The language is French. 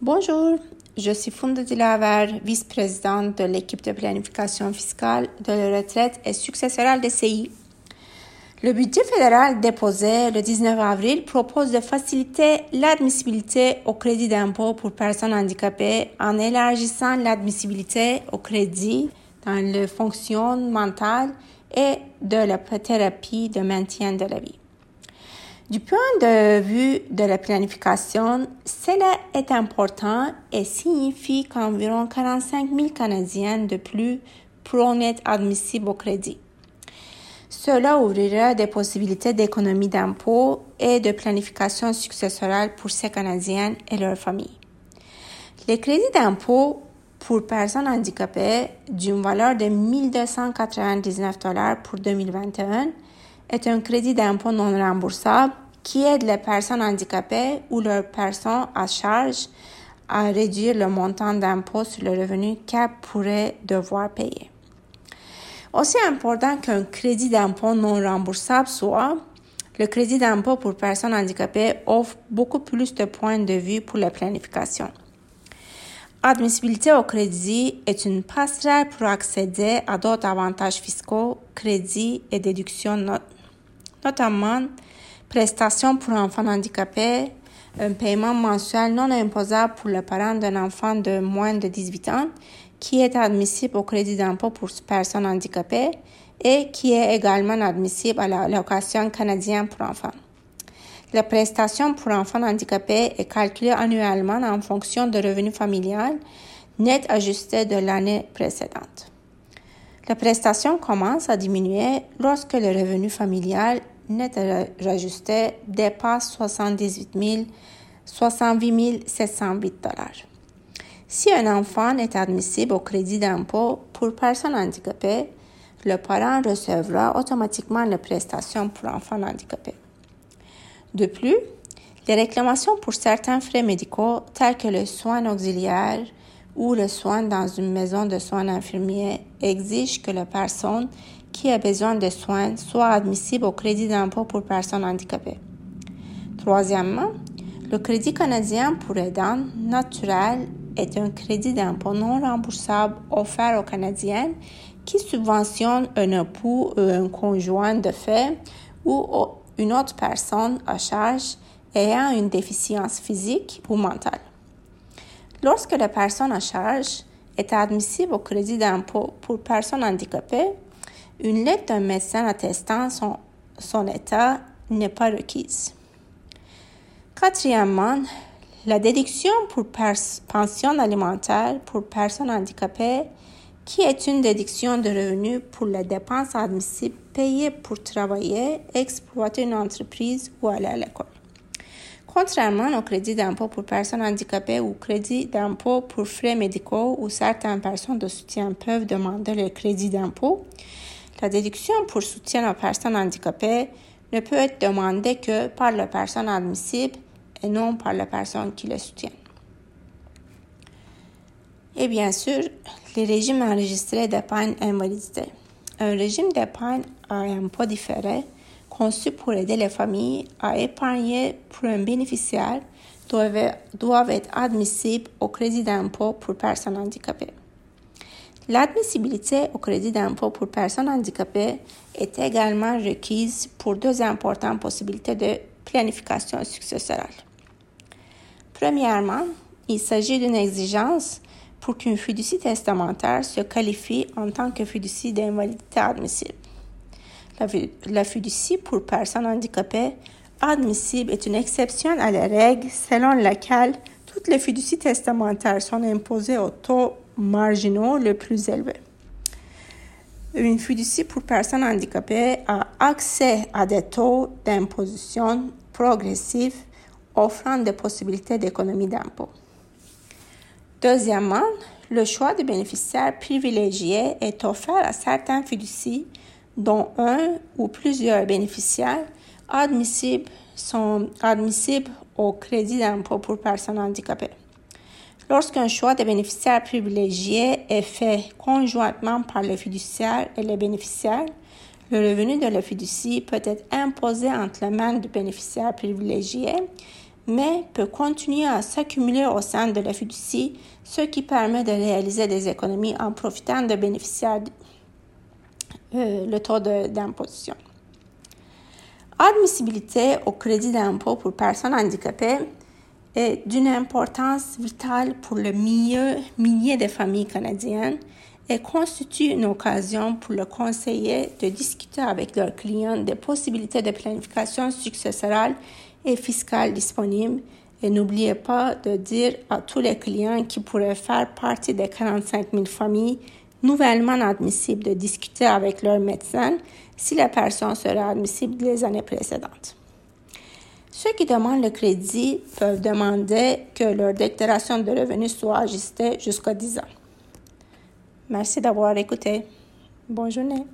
Bonjour, je suis Funda Dilaver, vice-présidente de l'équipe de planification fiscale de la retraite et successorale de CI. Le budget fédéral déposé le 19 avril propose de faciliter l'admissibilité au crédit d'impôt pour personnes handicapées en élargissant l'admissibilité au crédit dans le fonction mentale et de la thérapie de maintien de la vie. Du point de vue de la planification, cela est important et signifie qu'environ 45 000 Canadiens de plus pourront être admissibles au crédit. Cela ouvrira des possibilités d'économie d'impôts et de planification successorale pour ces Canadiens et leurs familles. Les crédits d'impôt pour personnes handicapées d'une valeur de 1299 dollars pour 2021 est un crédit d'impôt non remboursable qui aide les personnes handicapées ou leurs personnes à charge à réduire le montant d'impôt sur le revenu qu'elles pourraient devoir payer. Aussi important qu'un crédit d'impôt non remboursable soit, le crédit d'impôt pour personnes handicapées offre beaucoup plus de points de vue pour la planification. Admissibilité au crédit est une passerelle pour accéder à d'autres avantages fiscaux, crédits et déductions, notamment prestations pour enfants handicapés, un paiement mensuel non imposable pour le parent d'un enfant de moins de 18 ans qui est admissible au crédit d'impôt pour personnes handicapées et qui est également admissible à la location canadienne pour enfants. La prestation pour enfants handicapés est calculée annuellement en fonction du revenu familial net ajusté de l'année précédente. La prestation commence à diminuer lorsque le revenu familial net ajusté dépasse 78 68 708 dollars. Si un enfant est admissible au crédit d'impôt pour personnes handicapées, le parent recevra automatiquement les prestations pour enfants handicapés. De plus, les réclamations pour certains frais médicaux tels que les soins auxiliaires ou les soins dans une maison de soins infirmiers exigent que la personne qui a besoin de soins soit admissible au crédit d'impôt pour personnes handicapées. Troisièmement, le crédit canadien pour aidants naturels est un crédit d'impôt non remboursable offert aux Canadiens qui subventionne un époux ou un conjoint de fait ou une autre personne à charge ayant une déficience physique ou mentale. Lorsque la personne à charge est admissible au crédit d'impôt pour personnes handicapées, une lettre d'un médecin attestant son, son état n'est pas requise. Quatrièmement, la déduction pour pension alimentaire pour personnes handicapées, qui est une déduction de revenus pour les dépenses admissibles payées pour travailler, exploiter une entreprise ou aller à l'école. Contrairement au crédit d'impôt pour personnes handicapées ou crédit d'impôt pour frais médicaux où certaines personnes de soutien peuvent demander le crédit d'impôt, la déduction pour soutien aux personnes handicapées ne peut être demandée que par la personne admissible et non par la personne qui le soutient. Et bien sûr, les régimes enregistrés d'épargne invalidité. Un régime d'épargne à impôt différé conçu pour aider les familles à épargner pour un bénéficiaire doivent, doivent être admissibles au crédit d'impôt pour personnes handicapées. L'admissibilité au crédit d'impôt pour personnes handicapées est également requise pour deux importantes possibilités de planification successorale. Premièrement, il s'agit d'une exigence pour qu'une fiducie testamentaire se qualifie en tant que fiducie d'invalidité admissible. La, fiducie pour personnes handicapées admissible est une exception à la règle selon laquelle toutes les fiducies testamentaires sont imposées au taux marginaux le plus élevé. Une fiducie pour personnes handicapées a accès à des taux d'imposition progressifs offrant des possibilités d'économie d'impôt. Deuxièmement, le choix de bénéficiaires privilégiés est offert à certains fiducies dont un ou plusieurs bénéficiaires admissibles sont admissibles au crédit d'impôt pour personnes handicapées. Lorsqu'un choix de bénéficiaires privilégiés est fait conjointement par le fiduciaire et les bénéficiaires, le revenu de la fiducie peut être imposé entre les mains du bénéficiaire privilégié mais peut continuer à s'accumuler au sein de la fiducie, ce qui permet de réaliser des économies en profitant de bénéficiaires euh, le taux d'imposition. Admissibilité au crédit d'impôt pour personnes handicapées est d'une importance vitale pour le millier de familles canadiennes et constitue une occasion pour le conseiller de discuter avec leurs clients des possibilités de planification successorale et fiscale disponibles. Et n'oubliez pas de dire à tous les clients qui pourraient faire partie des 45 000 familles nouvellement admissibles de discuter avec leur médecin si la personne sera admissible les années précédentes. Ceux qui demandent le crédit peuvent demander que leur déclaration de revenus soit ajustée jusqu'à 10 ans. Merci d'avoir écouté. Bonne journée.